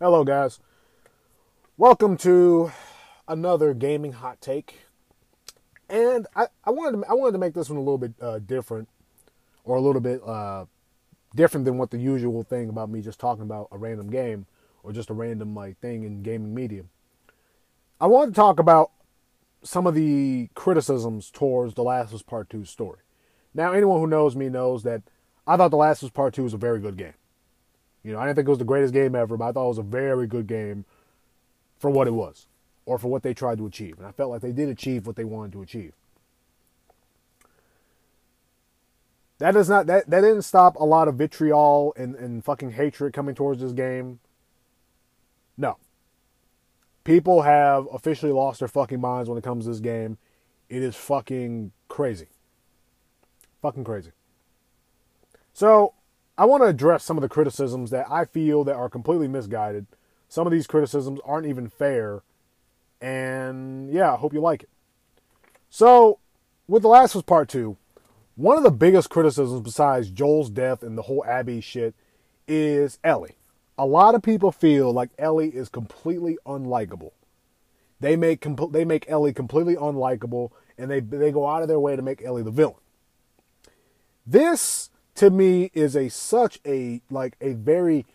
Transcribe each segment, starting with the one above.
Hello, guys. Welcome to another gaming hot take. And I, I wanted to, I wanted to make this one a little bit uh, different, or a little bit uh, different than what the usual thing about me just talking about a random game or just a random like thing in gaming media. I want to talk about some of the criticisms towards The Last of Us Part 2 story. Now, anyone who knows me knows that I thought The Last of Us Part 2 was a very good game. You know, I didn't think it was the greatest game ever, but I thought it was a very good game for what it was or for what they tried to achieve. And I felt like they did achieve what they wanted to achieve. That does not that, that didn't stop a lot of vitriol and, and fucking hatred coming towards this game. No. People have officially lost their fucking minds when it comes to this game. It is fucking crazy. Fucking crazy. So, I want to address some of the criticisms that I feel that are completely misguided. Some of these criticisms aren't even fair. And yeah, I hope you like it. So, with The Last was Part 2, one of the biggest criticisms besides Joel's death and the whole Abby shit is Ellie. A lot of people feel like Ellie is completely unlikable. They make they make Ellie completely unlikable and they they go out of their way to make Ellie the villain. This to me is a such a like a very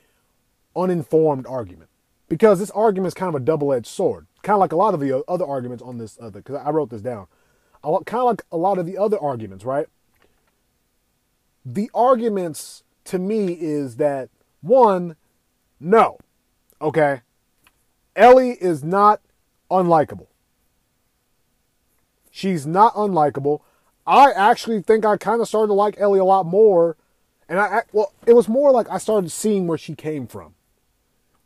uninformed argument. Because this argument is kind of a double-edged sword. Kind of like a lot of the other arguments on this other because i wrote this down. Kind of like a lot of the other arguments right? The arguments to me is that one no okay? Ellie is not unlikable. She's not unlikable I actually think I kind of started to like Ellie a lot more. And I, well, it was more like I started seeing where she came from,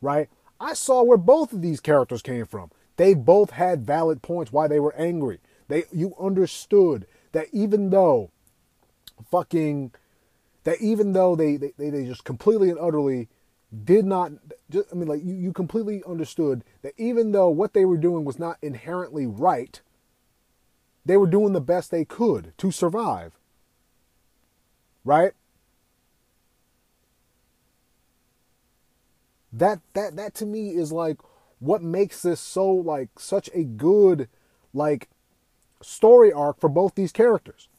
right? I saw where both of these characters came from. They both had valid points why they were angry. They, you understood that even though fucking, that even though they, they, they just completely and utterly did not, just, I mean, like you, you completely understood that even though what they were doing was not inherently right, they were doing the best they could to survive. Right? That that that to me is like what makes this so like such a good like story arc for both these characters.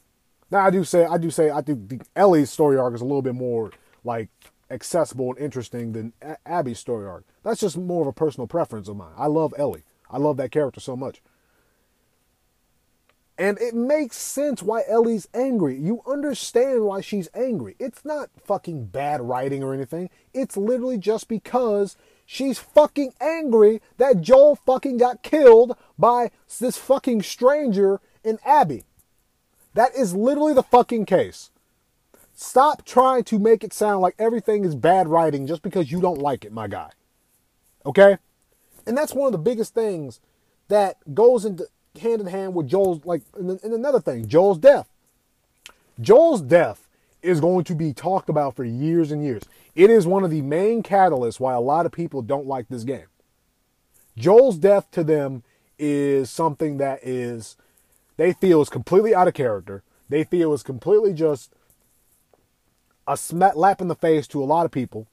Now I do say I do say I think Ellie's story arc is a little bit more like accessible and interesting than Abby's story arc. That's just more of a personal preference of mine. I love Ellie. I love that character so much. And it makes sense why Ellie's angry. You understand why she's angry. It's not fucking bad writing or anything. It's literally just because she's fucking angry that Joel fucking got killed by this fucking stranger in Abby. That is literally the fucking case. Stop trying to make it sound like everything is bad writing just because you don't like it, my guy. Okay? And that's one of the biggest things that goes into hand in hand with Joel's like and, another thing, Joel's death. Joel's death is going to be talked about for years and years. It is one of the main catalysts why a lot of people don't like this game. Joel's death to them is something that is they feel is completely out of character. They feel is completely just a slap in the face to a lot of people.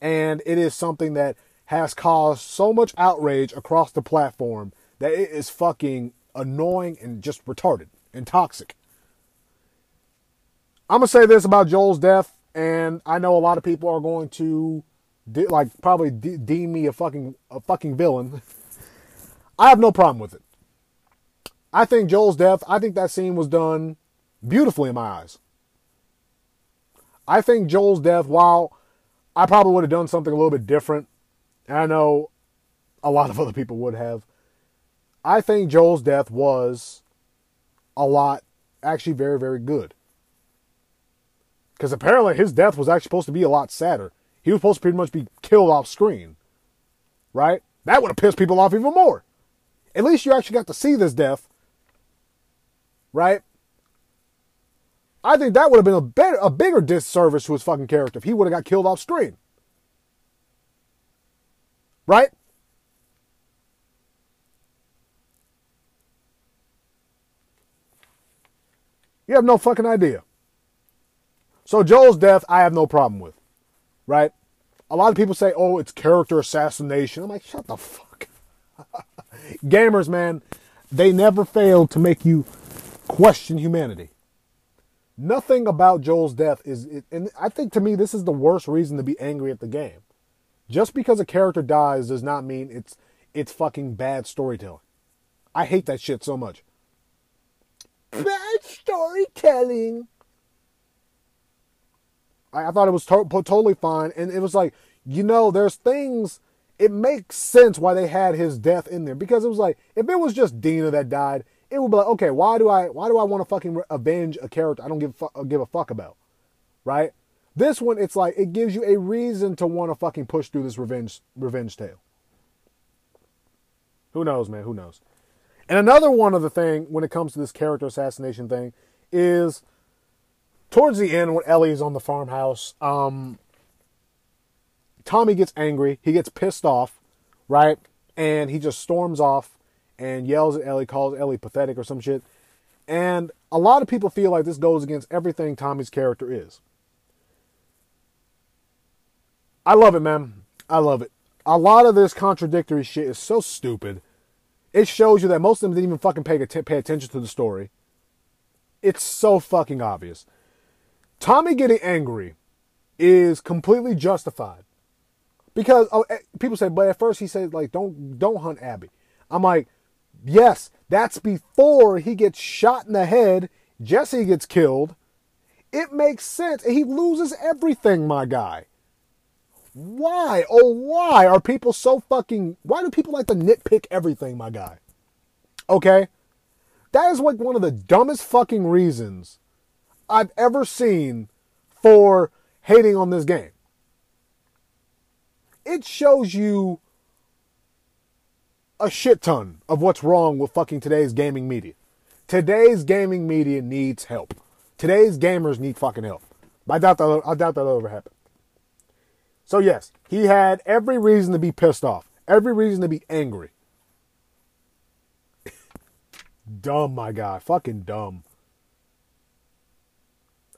And it is something that has caused so much outrage across the platform that it is fucking annoying and just retarded and toxic. I'm gonna say this about Joel's death, and I know a lot of people are going to de- like probably de- deem me a fucking a fucking villain. I have no problem with it. I think Joel's death. I think that scene was done beautifully in my eyes. I think Joel's death, while I probably would have done something a little bit different, and I know a lot of other people would have, I think Joel's death was a lot, actually, very, very good. Because apparently his death was actually supposed to be a lot sadder. He was supposed to pretty much be killed off screen. Right? That would have pissed people off even more. At least you actually got to see this death. Right? I think that would have been a better, a bigger disservice to his fucking character if he would have got killed off screen. Right? You have no fucking idea. So Joel's death, I have no problem with, right? a lot of people say, "Oh, it's character assassination." I'm like, "Shut the fuck." Gamers, man, they never fail to make you question humanity. Nothing about Joel's death is, and I think to me, this is the worst reason to be angry at the game. Just because a character dies does not mean it's it's fucking bad storytelling. I hate that shit so much. Bad storytelling. I, I thought it was to- totally fine, and it was like, you know, there's things. It makes sense why they had his death in there because it was like if it was just Dina that died, it would be like, okay, why do I why do I want to fucking avenge a character I don't give fu- give a fuck about, right? This one, it's like it gives you a reason to want to fucking push through this revenge revenge tale. Who knows, man? Who knows? And another one of the thing when it comes to this character assassination thing is towards the end when Ellie is on the farmhouse, um, Tommy gets angry. He gets pissed off, right? And he just storms off and yells at Ellie, calls Ellie pathetic or some shit. And a lot of people feel like this goes against everything Tommy's character is. I love it, man. I love it. A lot of this contradictory shit is so stupid. It shows you that most of them didn't even fucking pay, pay attention to the story. It's so fucking obvious. Tommy getting angry is completely justified because oh, eh, people say, but at first he said like, don't don't hunt Abby. I'm like, yes, that's before he gets shot in the head. Jesse gets killed. It makes sense. He loses everything, my guy. Why? Oh, why are people so fucking. Why do people like to nitpick everything, my guy? Okay? That is like one of the dumbest fucking reasons I've ever seen for hating on this game. It shows you a shit ton of what's wrong with fucking today's gaming media. Today's gaming media needs help. Today's gamers need fucking help. I doubt that. I doubt that'll ever happen. So yes, he had every reason to be pissed off, every reason to be angry. dumb, my guy, fucking dumb.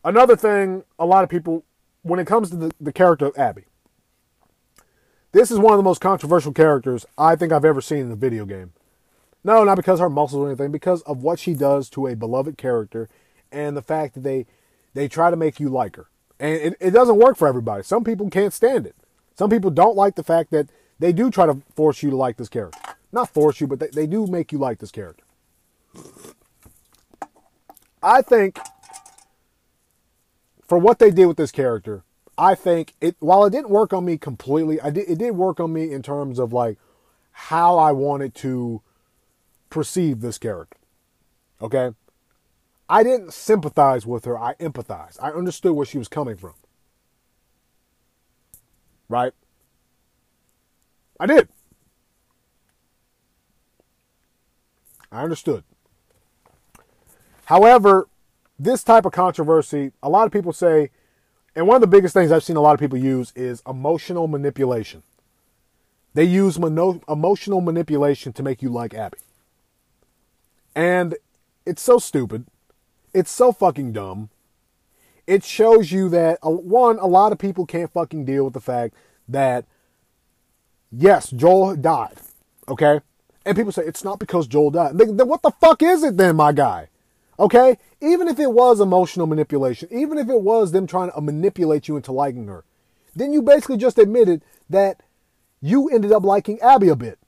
Another thing, a lot of people, when it comes to the, the character of Abby, this is one of the most controversial characters I think I've ever seen in a video game. No, not because her muscles or anything, because of what she does to a beloved character and the fact that they they try to make you like her. And it, it doesn't work for everybody. Some people can't stand it. Some people don't like the fact that they do try to force you to like this character. Not force you, but they, they do make you like this character. I think for what they did with this character, I think it while it didn't work on me completely, I did it did work on me in terms of like how I wanted to perceive this character. Okay? I didn't sympathize with her, I empathized. I understood where she was coming from. Right? I did. I understood. However, this type of controversy, a lot of people say, and one of the biggest things I've seen a lot of people use is emotional manipulation. They use mono- emotional manipulation to make you like Abby. And it's so stupid it's so fucking dumb. It shows you that, uh, one, a lot of people can't fucking deal with the fact that, yes, Joel died. Okay? And people say, it's not because Joel died. Then what the fuck is it then, my guy? Okay? Even if it was emotional manipulation, even if it was them trying to manipulate you into liking her, then you basically just admitted that you ended up liking Abby a bit.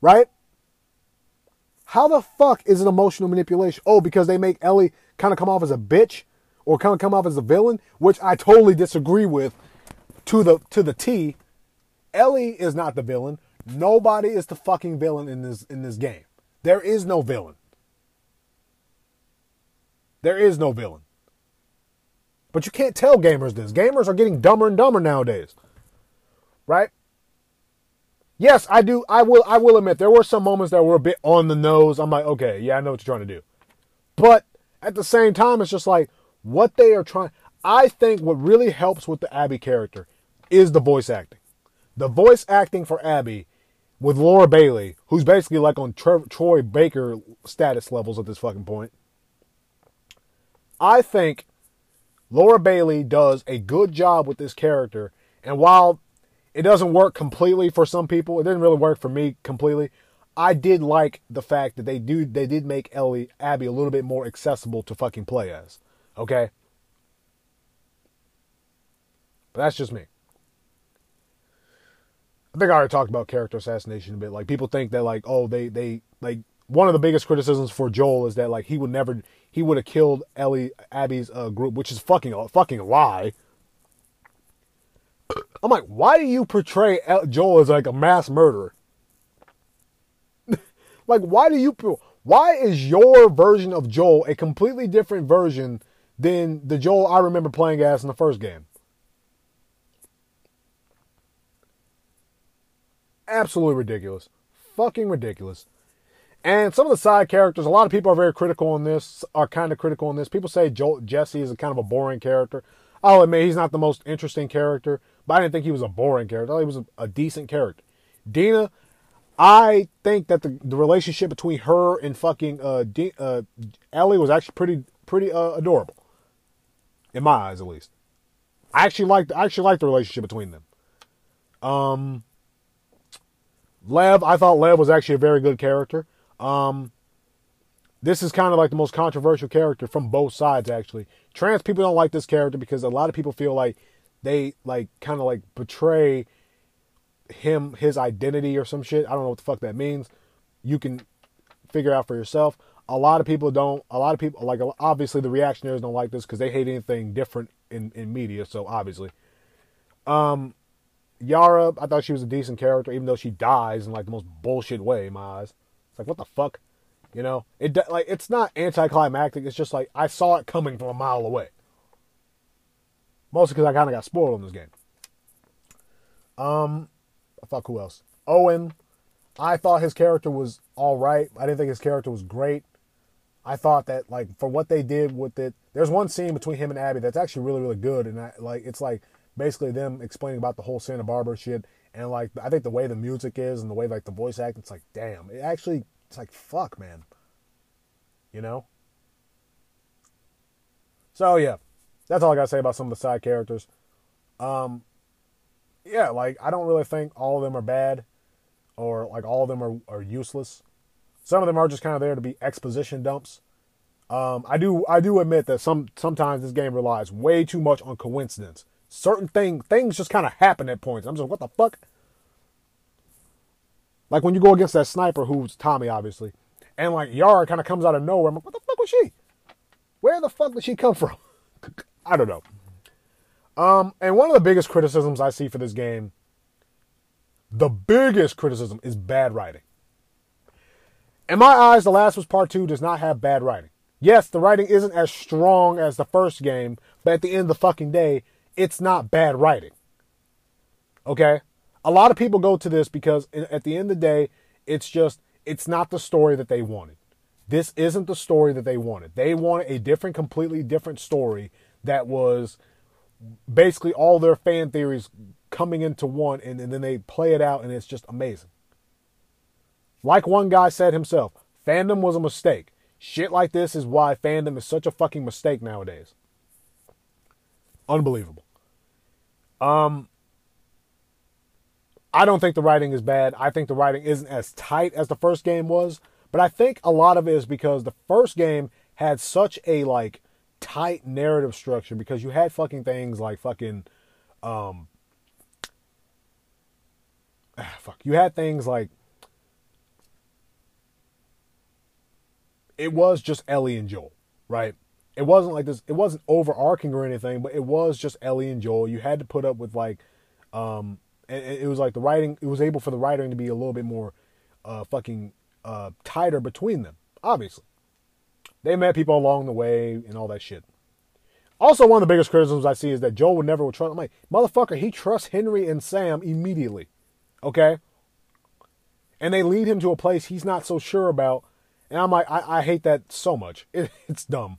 Right? How the fuck is it emotional manipulation? Oh, because they make Ellie kind of come off as a bitch or kind of come off as a villain, which I totally disagree with to the to the T. Ellie is not the villain. Nobody is the fucking villain in this in this game. There is no villain. There is no villain. But you can't tell gamers this. Gamers are getting dumber and dumber nowadays. Right? Yes, I do. I will. I will admit there were some moments that were a bit on the nose. I'm like, okay, yeah, I know what you're trying to do, but at the same time, it's just like what they are trying. I think what really helps with the Abby character is the voice acting. The voice acting for Abby with Laura Bailey, who's basically like on Troy Baker status levels at this fucking point. I think Laura Bailey does a good job with this character, and while It doesn't work completely for some people. It didn't really work for me completely. I did like the fact that they do they did make Ellie Abby a little bit more accessible to fucking play as. Okay? But that's just me. I think I already talked about character assassination a bit. Like people think that like, oh, they they like one of the biggest criticisms for Joel is that like he would never he would have killed Ellie Abby's uh, group, which is fucking a fucking lie. I'm like, why do you portray Joel as like a mass murderer? like, why do you? Why is your version of Joel a completely different version than the Joel I remember playing as in the first game? Absolutely ridiculous. Fucking ridiculous. And some of the side characters, a lot of people are very critical on this, are kind of critical on this. People say Joel, Jesse is a kind of a boring character. Oh, I'll admit he's not the most interesting character, but I didn't think he was a boring character. I thought he was a, a decent character. Dina, I think that the, the relationship between her and fucking uh, D, uh, Ellie was actually pretty pretty uh, adorable, in my eyes at least. I actually liked I actually liked the relationship between them. Um, Lev, I thought Lev was actually a very good character. Um, this is kind of like the most controversial character from both sides, actually. Trans people don't like this character because a lot of people feel like they like kind of like betray him his identity or some shit. I don't know what the fuck that means. You can figure out for yourself. A lot of people don't. A lot of people like obviously the reactionaries don't like this because they hate anything different in in media. So obviously, um, Yara, I thought she was a decent character, even though she dies in like the most bullshit way in my eyes. It's like what the fuck, you know? It like it's not anticlimactic. It's just like I saw it coming from a mile away. Mostly because I kind of got spoiled on this game. Um, fuck who else? Owen. I thought his character was all right. I didn't think his character was great. I thought that like for what they did with it, there's one scene between him and Abby that's actually really really good, and I, like it's like basically them explaining about the whole Santa Barbara shit, and like I think the way the music is and the way like the voice acting, it's like damn, it actually it's like fuck, man, you know. So yeah, that's all I gotta say about some of the side characters. Um, yeah, like I don't really think all of them are bad, or like all of them are are useless. Some of them are just kind of there to be exposition dumps. Um, I do I do admit that some sometimes this game relies way too much on coincidence. Certain thing things just kind of happen at points. I'm just like, what the fuck. Like when you go against that sniper who's Tommy, obviously, and like Yara kind of comes out of nowhere. I'm like, what the fuck was she? Where the fuck did she come from? I don't know. Um, and one of the biggest criticisms I see for this game, the biggest criticism is bad writing. In my eyes, The Last of Us Part 2 does not have bad writing. Yes, the writing isn't as strong as the first game, but at the end of the fucking day, it's not bad writing. Okay? A lot of people go to this because at the end of the day, it's just, it's not the story that they wanted. This isn't the story that they wanted. They wanted a different, completely different story that was basically all their fan theories coming into one, and, and then they play it out, and it's just amazing. Like one guy said himself, fandom was a mistake. Shit like this is why fandom is such a fucking mistake nowadays. Unbelievable. Um, I don't think the writing is bad. I think the writing isn't as tight as the first game was, but I think a lot of it is because the first game had such a like tight narrative structure because you had fucking things like fucking um ah, fuck you had things like it was just Ellie and Joel, right? It wasn't like this it wasn't overarching or anything, but it was just Ellie and Joel. You had to put up with like um and it was like the writing it was able for the writing to be a little bit more uh fucking uh tighter between them, obviously. They met people along the way and all that shit. Also, one of the biggest criticisms I see is that Joel would never would trust. I'm like, motherfucker, he trusts Henry and Sam immediately. Okay? And they lead him to a place he's not so sure about. And I'm like, I, I hate that so much. It, it's dumb.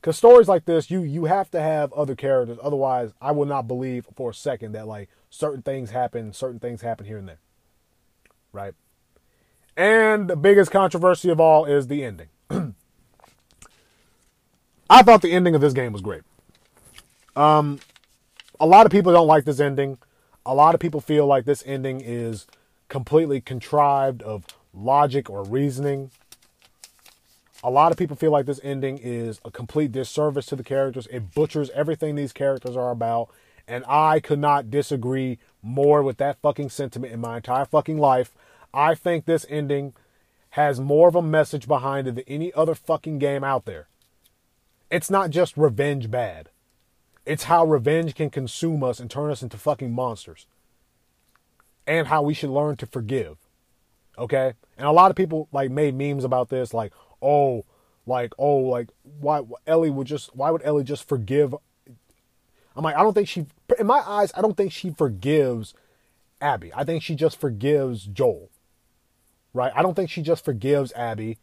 Because stories like this, you you have to have other characters. Otherwise, I will not believe for a second that like certain things happen, certain things happen here and there. Right? And the biggest controversy of all is the ending. I thought the ending of this game was great. Um, a lot of people don't like this ending. A lot of people feel like this ending is completely contrived of logic or reasoning. A lot of people feel like this ending is a complete disservice to the characters. It butchers everything these characters are about. And I could not disagree more with that fucking sentiment in my entire fucking life. I think this ending has more of a message behind it than any other fucking game out there. It's not just revenge bad. It's how revenge can consume us and turn us into fucking monsters. And how we should learn to forgive. Okay? And a lot of people like made memes about this like, "Oh, like oh, like why Ellie would just why would Ellie just forgive I'm like, I don't think she, in my eyes, I don't think she forgives Abby. I think she just forgives Joel. Right? I don't think she just forgives Abby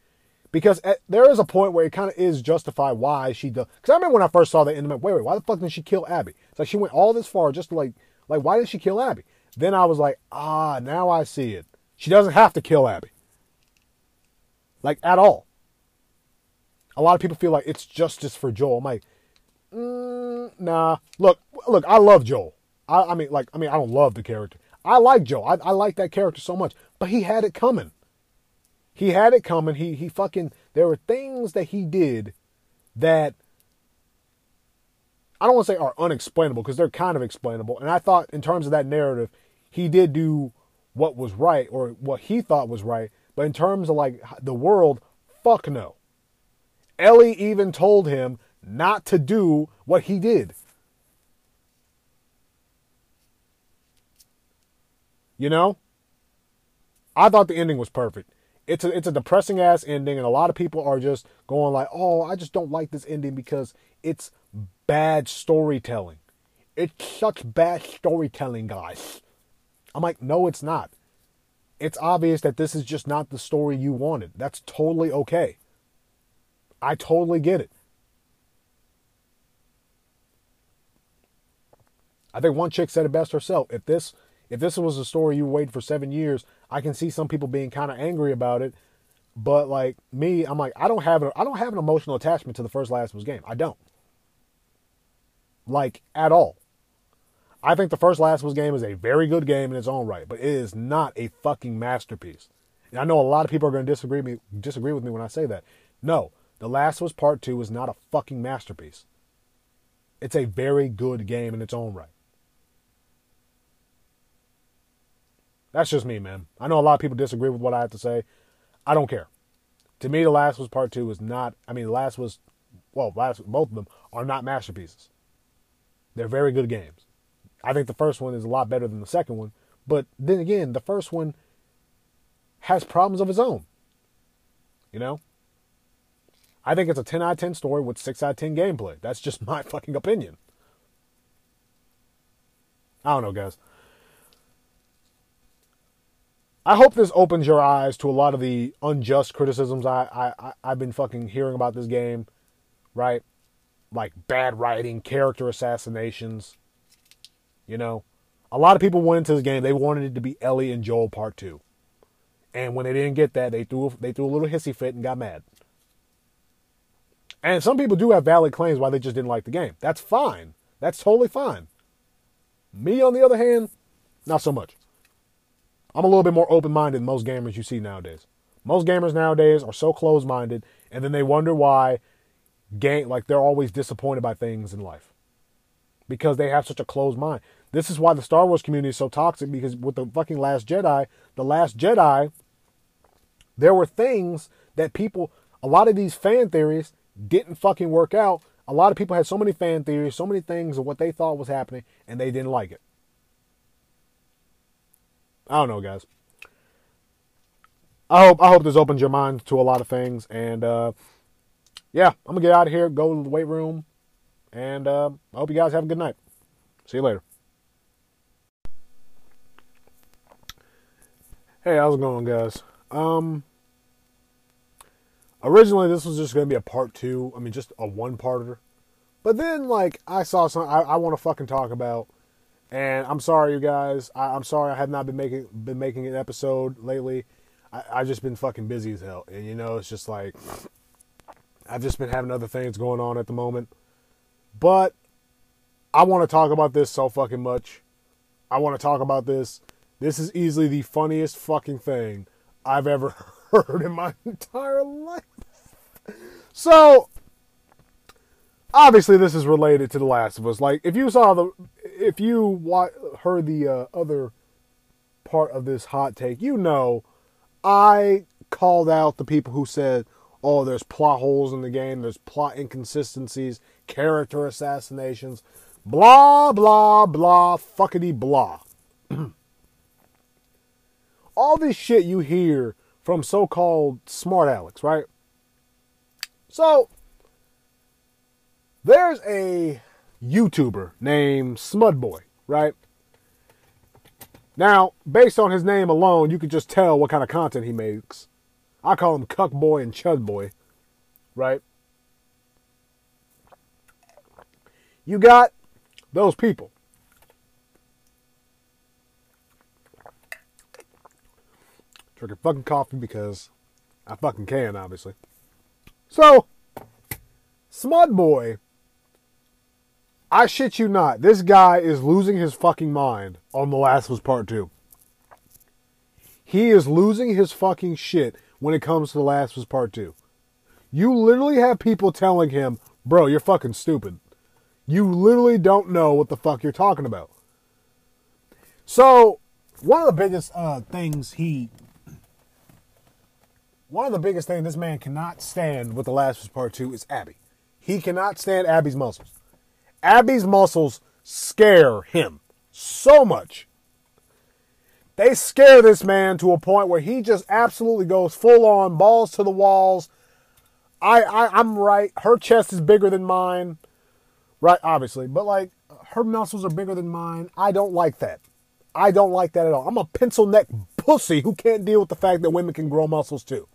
because at, there is a point where it kind of is justified why she does. Because I remember when I first saw the end, wait, wait, why the fuck did she kill Abby? It's like she went all this far just to like, like, why did she kill Abby? Then I was like, ah, now I see it. She doesn't have to kill Abby. Like, at all. A lot of people feel like it's justice for Joel. I'm like, mm, nah. Look, look, I love Joel. I, I, mean, like, I mean, I don't love the character. I like Joel. I, I like that character so much, but he had it coming. He had it coming. He he fucking. There were things that he did that I don't want to say are unexplainable because they're kind of explainable. And I thought, in terms of that narrative, he did do what was right or what he thought was right. But in terms of like the world, fuck no. Ellie even told him not to do what he did. You know? I thought the ending was perfect. It's a it's a depressing ass ending, and a lot of people are just going like, "Oh, I just don't like this ending because it's bad storytelling. It's such bad storytelling, guys." I'm like, "No, it's not. It's obvious that this is just not the story you wanted. That's totally okay. I totally get it. I think one chick said it best herself. If this if this was a story you waited for seven years, I can see some people being kind of angry about it. But like me, I'm like I don't have a, I don't have an emotional attachment to the first Last Us game. I don't. Like at all. I think the first Last Us game is a very good game in its own right, but it is not a fucking masterpiece. And I know a lot of people are going to disagree me disagree with me when I say that. No, The Last Us Part 2 is not a fucking masterpiece. It's a very good game in its own right. That's just me, man. I know a lot of people disagree with what I have to say. I don't care. To me, The Last was Part Two is not. I mean, The Last was, well, last both of them are not masterpieces. They're very good games. I think the first one is a lot better than the second one, but then again, the first one has problems of its own. You know, I think it's a 10 out of 10 story with 6 out of 10 gameplay. That's just my fucking opinion. I don't know, guys. I hope this opens your eyes to a lot of the unjust criticisms I, I, I've been fucking hearing about this game, right? Like bad writing, character assassinations. You know, a lot of people went into this game, they wanted it to be Ellie and Joel Part 2. And when they didn't get that, they threw, they threw a little hissy fit and got mad. And some people do have valid claims why they just didn't like the game. That's fine. That's totally fine. Me, on the other hand, not so much. I'm a little bit more open minded than most gamers you see nowadays. Most gamers nowadays are so closed minded, and then they wonder why game like they're always disappointed by things in life because they have such a closed mind. This is why the Star Wars community is so toxic because with the fucking Last Jedi, the Last Jedi, there were things that people, a lot of these fan theories didn't fucking work out. A lot of people had so many fan theories, so many things of what they thought was happening, and they didn't like it. I don't know, guys. I hope I hope this opens your mind to a lot of things, and uh, yeah, I'm gonna get out of here, go to the weight room, and uh, I hope you guys have a good night. See you later. Hey, how's it going, guys? Um, originally this was just gonna be a part two. I mean, just a one-parter, but then like I saw some I, I want to fucking talk about and I'm sorry, you guys. I, am sorry I have not been making been making an episode lately. I, I've just been fucking busy as hell, and you know, it's just like I've just been having other things going on at the moment. But I want to talk about this so fucking much. I want to talk about this. This is easily the funniest fucking thing I've ever heard in my entire life. So, obviously, this is related to The Last of Us. Like, if you saw the, if you wa- heard the uh, other part of this hot take, you know, I called out the people who said, "Oh, there's plot holes in the game. There's plot inconsistencies, character assassinations, blah blah blah, fuckity blah." All this shit you hear from so-called smart Alex, right? So there's a YouTuber named Smudboy, right? Now, based on his name alone, you can just tell what kind of content he makes. I call him Cuck Boy and Chud Boy, right? You got those people. Drinking fucking coffee because I fucking can, obviously. So, Smud Boy, I shit you not, this guy is losing his fucking mind on The Last of Us Part 2. He is losing his fucking shit when it comes to The Last of Us Part 2. You literally have people telling him, bro, you're fucking stupid. You literally don't know what the fuck you're talking about. So, one of the biggest uh, things he one of the biggest things this man cannot stand with The Last of Us Part 2 is Abby. He cannot stand Abby's muscles. Abby's muscles scare him so much. They scare this man to a point where he just absolutely goes full on, balls to the walls. I, I I'm right. Her chest is bigger than mine. Right, obviously. But like her muscles are bigger than mine. I don't like that. I don't like that at all. I'm a pencil neck pussy who can't deal with the fact that women can grow muscles too.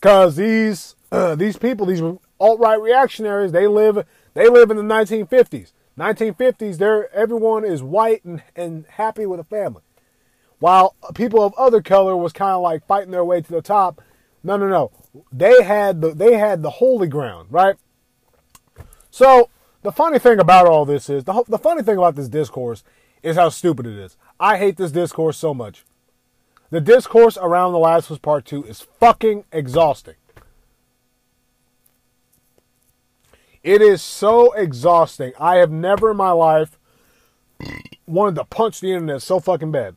Cause these uh, these people, these alt right reactionaries, they live they live in the 1950s. 1950s, they're everyone is white and, and happy with a family, while people of other color was kind of like fighting their way to the top. No, no, no. They had the they had the holy ground, right? So the funny thing about all this is the the funny thing about this discourse is how stupid it is. I hate this discourse so much. The discourse around The Last Us Part 2 is fucking exhausting. It is so exhausting. I have never in my life wanted to punch the internet so fucking bad.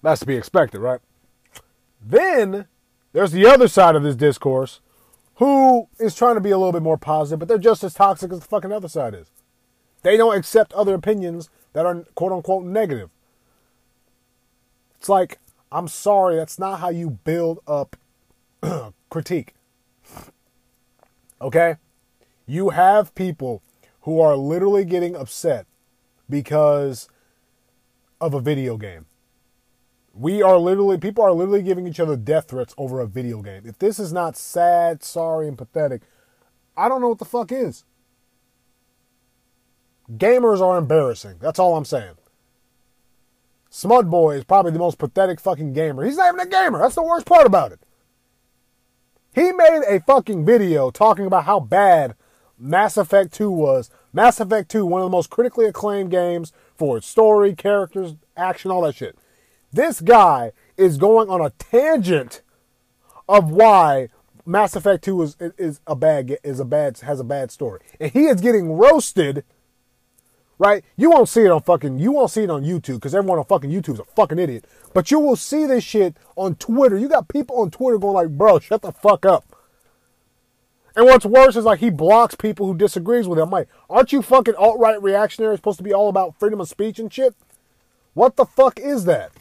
That's to be expected, right? Then there's the other side of this discourse who is trying to be a little bit more positive, but they're just as toxic as the fucking other side is. They don't accept other opinions that are quote unquote negative. It's like, I'm sorry, that's not how you build up critique. Okay? You have people who are literally getting upset because of a video game. We are literally, people are literally giving each other death threats over a video game. If this is not sad, sorry, and pathetic, I don't know what the fuck is. Gamers are embarrassing. That's all I'm saying. Smud Boy is probably the most pathetic fucking gamer. He's not even a gamer. That's the worst part about it. He made a fucking video talking about how bad Mass Effect 2 was. Mass Effect 2, one of the most critically acclaimed games for its story, characters, action, all that shit. This guy is going on a tangent of why Mass Effect 2 is, is a bad is a bad has a bad story. And he is getting roasted right? You won't see it on fucking, you won't see it on YouTube because everyone on fucking YouTube is a fucking idiot. But you will see this shit on Twitter. You got people on Twitter going like, bro, shut the fuck up. And what's worse is like he blocks people who disagrees with him. I'm like, aren't you fucking alt-right reactionary supposed to be all about freedom of speech and shit? What the fuck is that?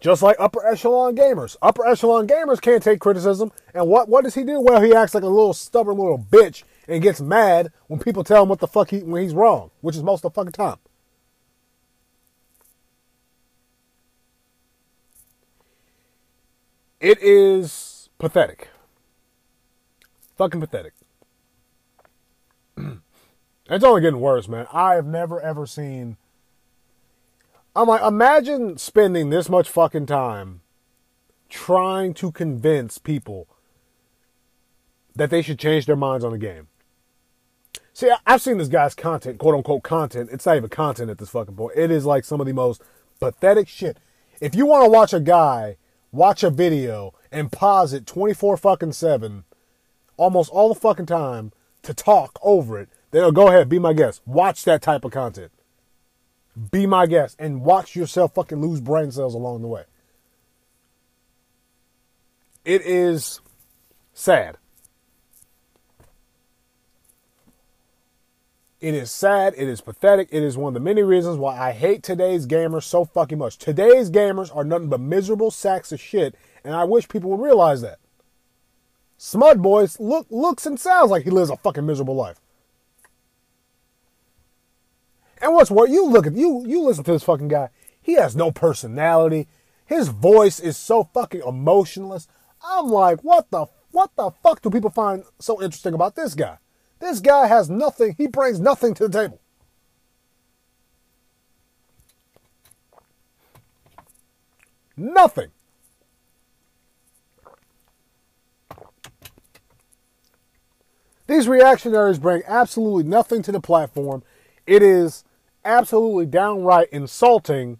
Just like upper echelon gamers. Upper echelon gamers can't take criticism. And what, what does he do? Well, he acts like a little stubborn little bitch and gets mad when people tell him what the fuck he when he's wrong, which is most of the fucking time. It is pathetic. Fucking pathetic. it's only getting worse, man. I have never ever seen I'm like, imagine spending this much fucking time trying to convince people that they should change their minds on the game. See, I've seen this guy's content, quote unquote content. It's not even content at this fucking point. It is like some of the most pathetic shit. If you want to watch a guy watch a video and pause it 24 fucking 7 almost all the fucking time to talk over it, then go ahead, be my guest. Watch that type of content. Be my guest and watch yourself fucking lose brain cells along the way. It is sad. It is sad. It is pathetic. It is one of the many reasons why I hate today's gamers so fucking much. Today's gamers are nothing but miserable sacks of shit, and I wish people would realize that. Smud Boys look looks and sounds like he lives a fucking miserable life. And what's worse, you look at you you listen to this fucking guy. He has no personality. His voice is so fucking emotionless. I'm like, what the what the fuck do people find so interesting about this guy? This guy has nothing, he brings nothing to the table. Nothing. These reactionaries bring absolutely nothing to the platform. It is absolutely downright insulting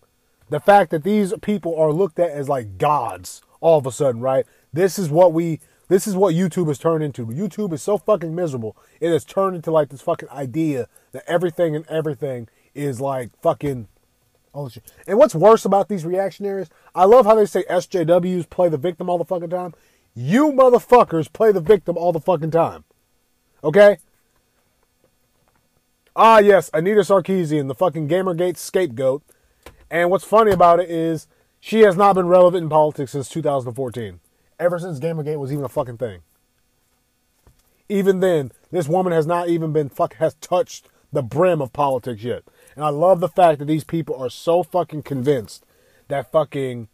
the fact that these people are looked at as like gods all of a sudden, right? This is what we this is what YouTube has turned into. YouTube is so fucking miserable. It has turned into like this fucking idea that everything and everything is like fucking oh shit. And what's worse about these reactionaries? I love how they say SJWs play the victim all the fucking time. You motherfuckers play the victim all the fucking time. Okay? Ah, yes, Anita Sarkeesian, the fucking Gamergate scapegoat. And what's funny about it is she has not been relevant in politics since 2014 ever since Gamergate was even a fucking thing. Even then, this woman has not even been fuck has touched the brim of politics yet. And I love the fact that these people are so fucking convinced that fucking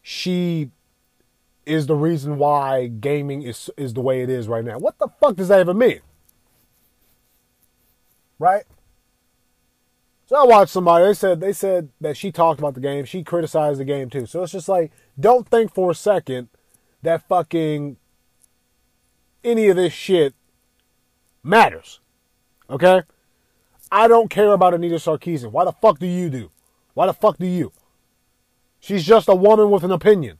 she is the reason why gaming is is the way it is right now. What the fuck does that even mean? Right? So I watched somebody. They said they said that she talked about the game. She criticized the game too. So it's just like, don't think for a second that fucking any of this shit matters. Okay? I don't care about Anita Sarkeesian. Why the fuck do you do? Why the fuck do you? She's just a woman with an opinion.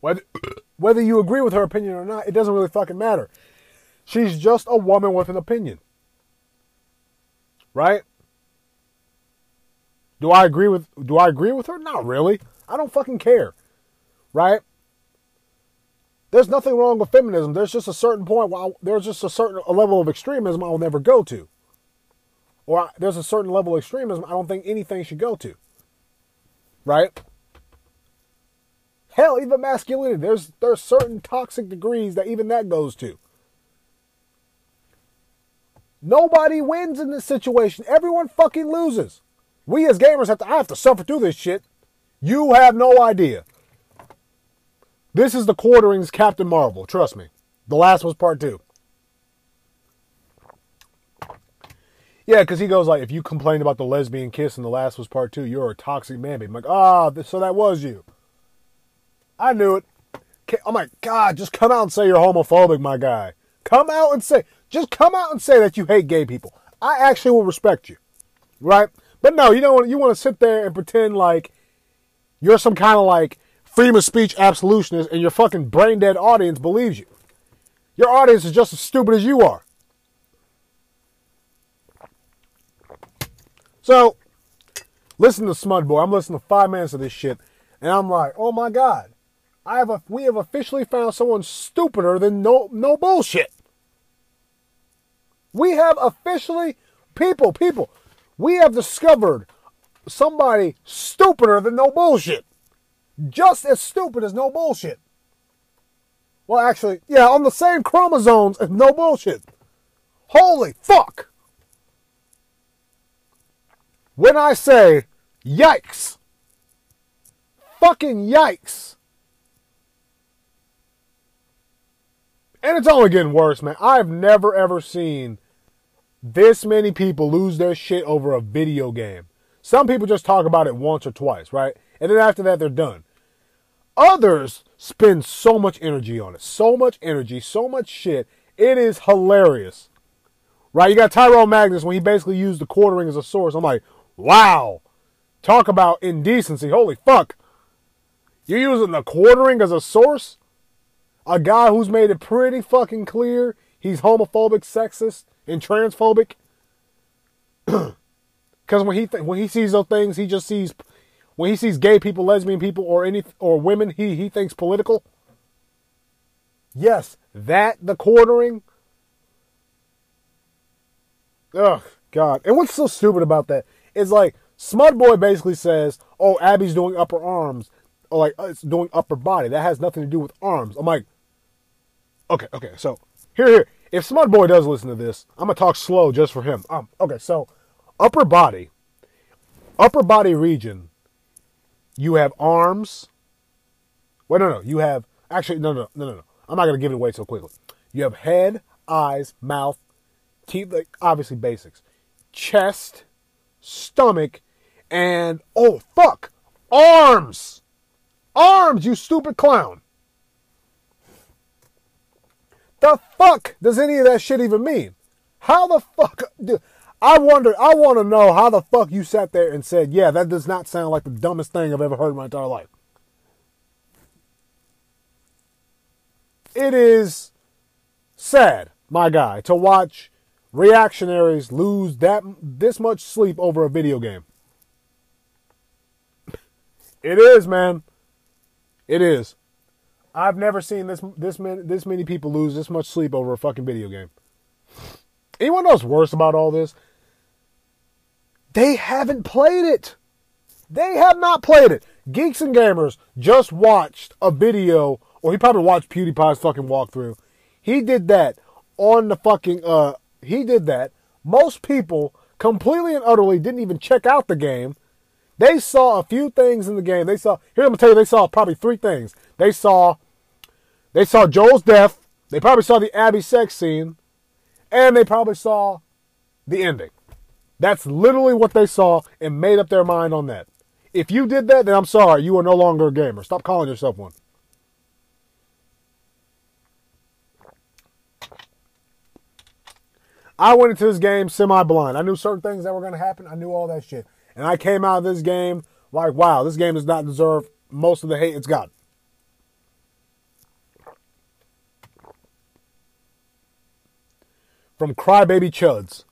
Whether whether you agree with her opinion or not, it doesn't really fucking matter. She's just a woman with an opinion. Right? Do I agree with do I agree with her? Not really. I don't fucking care. Right? There's nothing wrong with feminism. There's just a certain point where there's just a certain a level of extremism I will never go to. Or I, there's a certain level of extremism I don't think anything should go to. Right? Hell, even masculinity. There's there's certain toxic degrees that even that goes to. Nobody wins in this situation. Everyone fucking loses. We as gamers have to I have to suffer through this shit. You have no idea. This is the quarterings Captain Marvel, trust me. The last was part two. Yeah, because he goes like, if you complained about the lesbian kiss and the last was part two, you're a toxic man. I'm like, ah, oh, so that was you. I knew it. I'm like, God, just come out and say you're homophobic, my guy. Come out and say, just come out and say that you hate gay people. I actually will respect you, right? But no, you don't. You want to sit there and pretend like you're some kind of like freedom of speech absolutionist, and your fucking brain dead audience believes you. Your audience is just as stupid as you are. So, listen to Smud Boy. I'm listening to five minutes of this shit, and I'm like, oh my god, I have a, we have officially found someone stupider than no no bullshit. We have officially, people, people, we have discovered somebody stupider than no bullshit. Just as stupid as no bullshit. Well, actually, yeah, on the same chromosomes as no bullshit. Holy fuck. When I say yikes, fucking yikes. And it's only getting worse, man. I've never ever seen this many people lose their shit over a video game. Some people just talk about it once or twice, right? And then after that, they're done. Others spend so much energy on it, so much energy, so much shit. It is hilarious, right? You got Tyrone Magnus when he basically used the quartering as a source. I'm like, wow, talk about indecency. Holy fuck. You're using the quartering as a source? A guy who's made it pretty fucking clear he's homophobic, sexist, and transphobic. Because when he th- when he sees those things, he just sees when he sees gay people, lesbian people, or any or women, he he thinks political. Yes, that the quartering. Ugh, God. And what's so stupid about that is like Smudboy basically says, "Oh, Abby's doing upper arms, or like oh, it's doing upper body. That has nothing to do with arms." I'm like, okay, okay. So here, here. If Smudboy does listen to this, I'm gonna talk slow just for him. Um, okay. So upper body, upper body region. You have arms. Wait, no, no. You have actually no, no, no, no, no. I'm not gonna give it away so quickly. You have head, eyes, mouth, teeth. Like obviously basics. Chest, stomach, and oh fuck, arms, arms. You stupid clown. The fuck does any of that shit even mean? How the fuck? Dude, I wonder. I want to know how the fuck you sat there and said, "Yeah, that does not sound like the dumbest thing I've ever heard in my entire life." It is sad, my guy, to watch reactionaries lose that this much sleep over a video game. It is, man. It is. I've never seen this this many this many people lose this much sleep over a fucking video game. Anyone knows worse about all this? They haven't played it. They have not played it. Geeks and Gamers just watched a video, or he probably watched PewDiePie's fucking walkthrough. He did that on the fucking uh he did that. Most people completely and utterly didn't even check out the game. They saw a few things in the game. They saw here I'm gonna tell you they saw probably three things. They saw they saw Joel's death. They probably saw the Abby sex scene. And they probably saw the ending. That's literally what they saw and made up their mind on that. If you did that, then I'm sorry. You are no longer a gamer. Stop calling yourself one. I went into this game semi blind. I knew certain things that were going to happen. I knew all that shit. And I came out of this game like, wow, this game does not deserve most of the hate it's got. From Crybaby Chuds.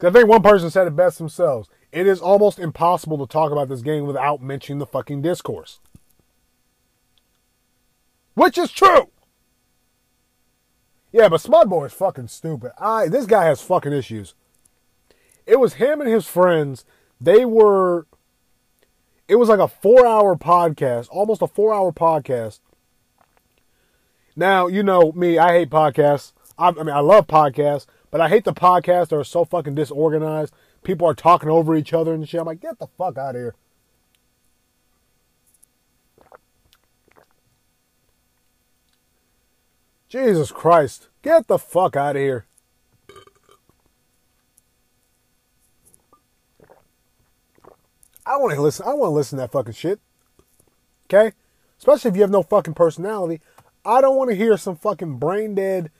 I think one person said it best themselves. It is almost impossible to talk about this game without mentioning the fucking discourse. Which is true. Yeah, but Smudboy is fucking stupid. I this guy has fucking issues. It was him and his friends. They were it was like a 4-hour podcast, almost a 4-hour podcast. Now, you know me, I hate podcasts. I, I mean, I love podcasts, but I hate the podcasts that are so fucking disorganized. People are talking over each other and shit. I'm like, get the fuck out of here. Jesus Christ. Get the fuck out of here. I want to listen. I want to listen to that fucking shit. Okay? Especially if you have no fucking personality. I don't want to hear some fucking brain dead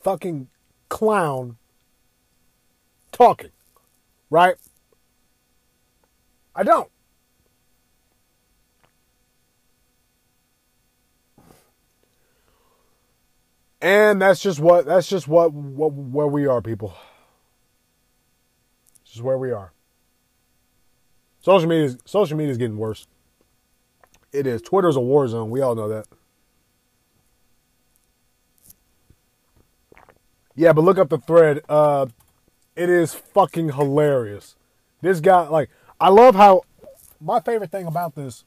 fucking clown talking. Right? I don't. And that's just what that's just what, what where we are, people. This is where we are. Social media social media is getting worse. It is. Twitter's a war zone. We all know that. Yeah, but look up the thread. Uh, it is fucking hilarious. This guy, like, I love how. My favorite thing about this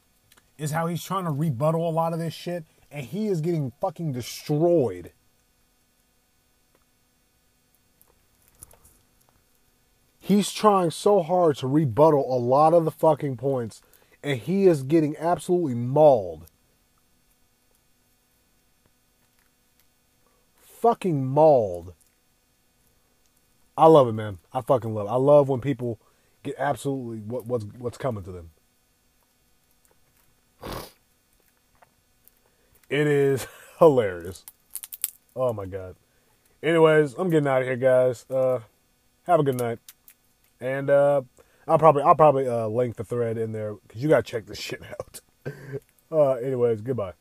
is how he's trying to rebuttal a lot of this shit, and he is getting fucking destroyed. He's trying so hard to rebuttal a lot of the fucking points, and he is getting absolutely mauled. Fucking mauled. I love it, man. I fucking love it. I love when people get absolutely what, what's what's coming to them. It is hilarious. Oh my god. Anyways, I'm getting out of here, guys. Uh, have a good night, and uh, I'll probably I'll probably uh, link the thread in there because you gotta check this shit out. uh, anyways, goodbye.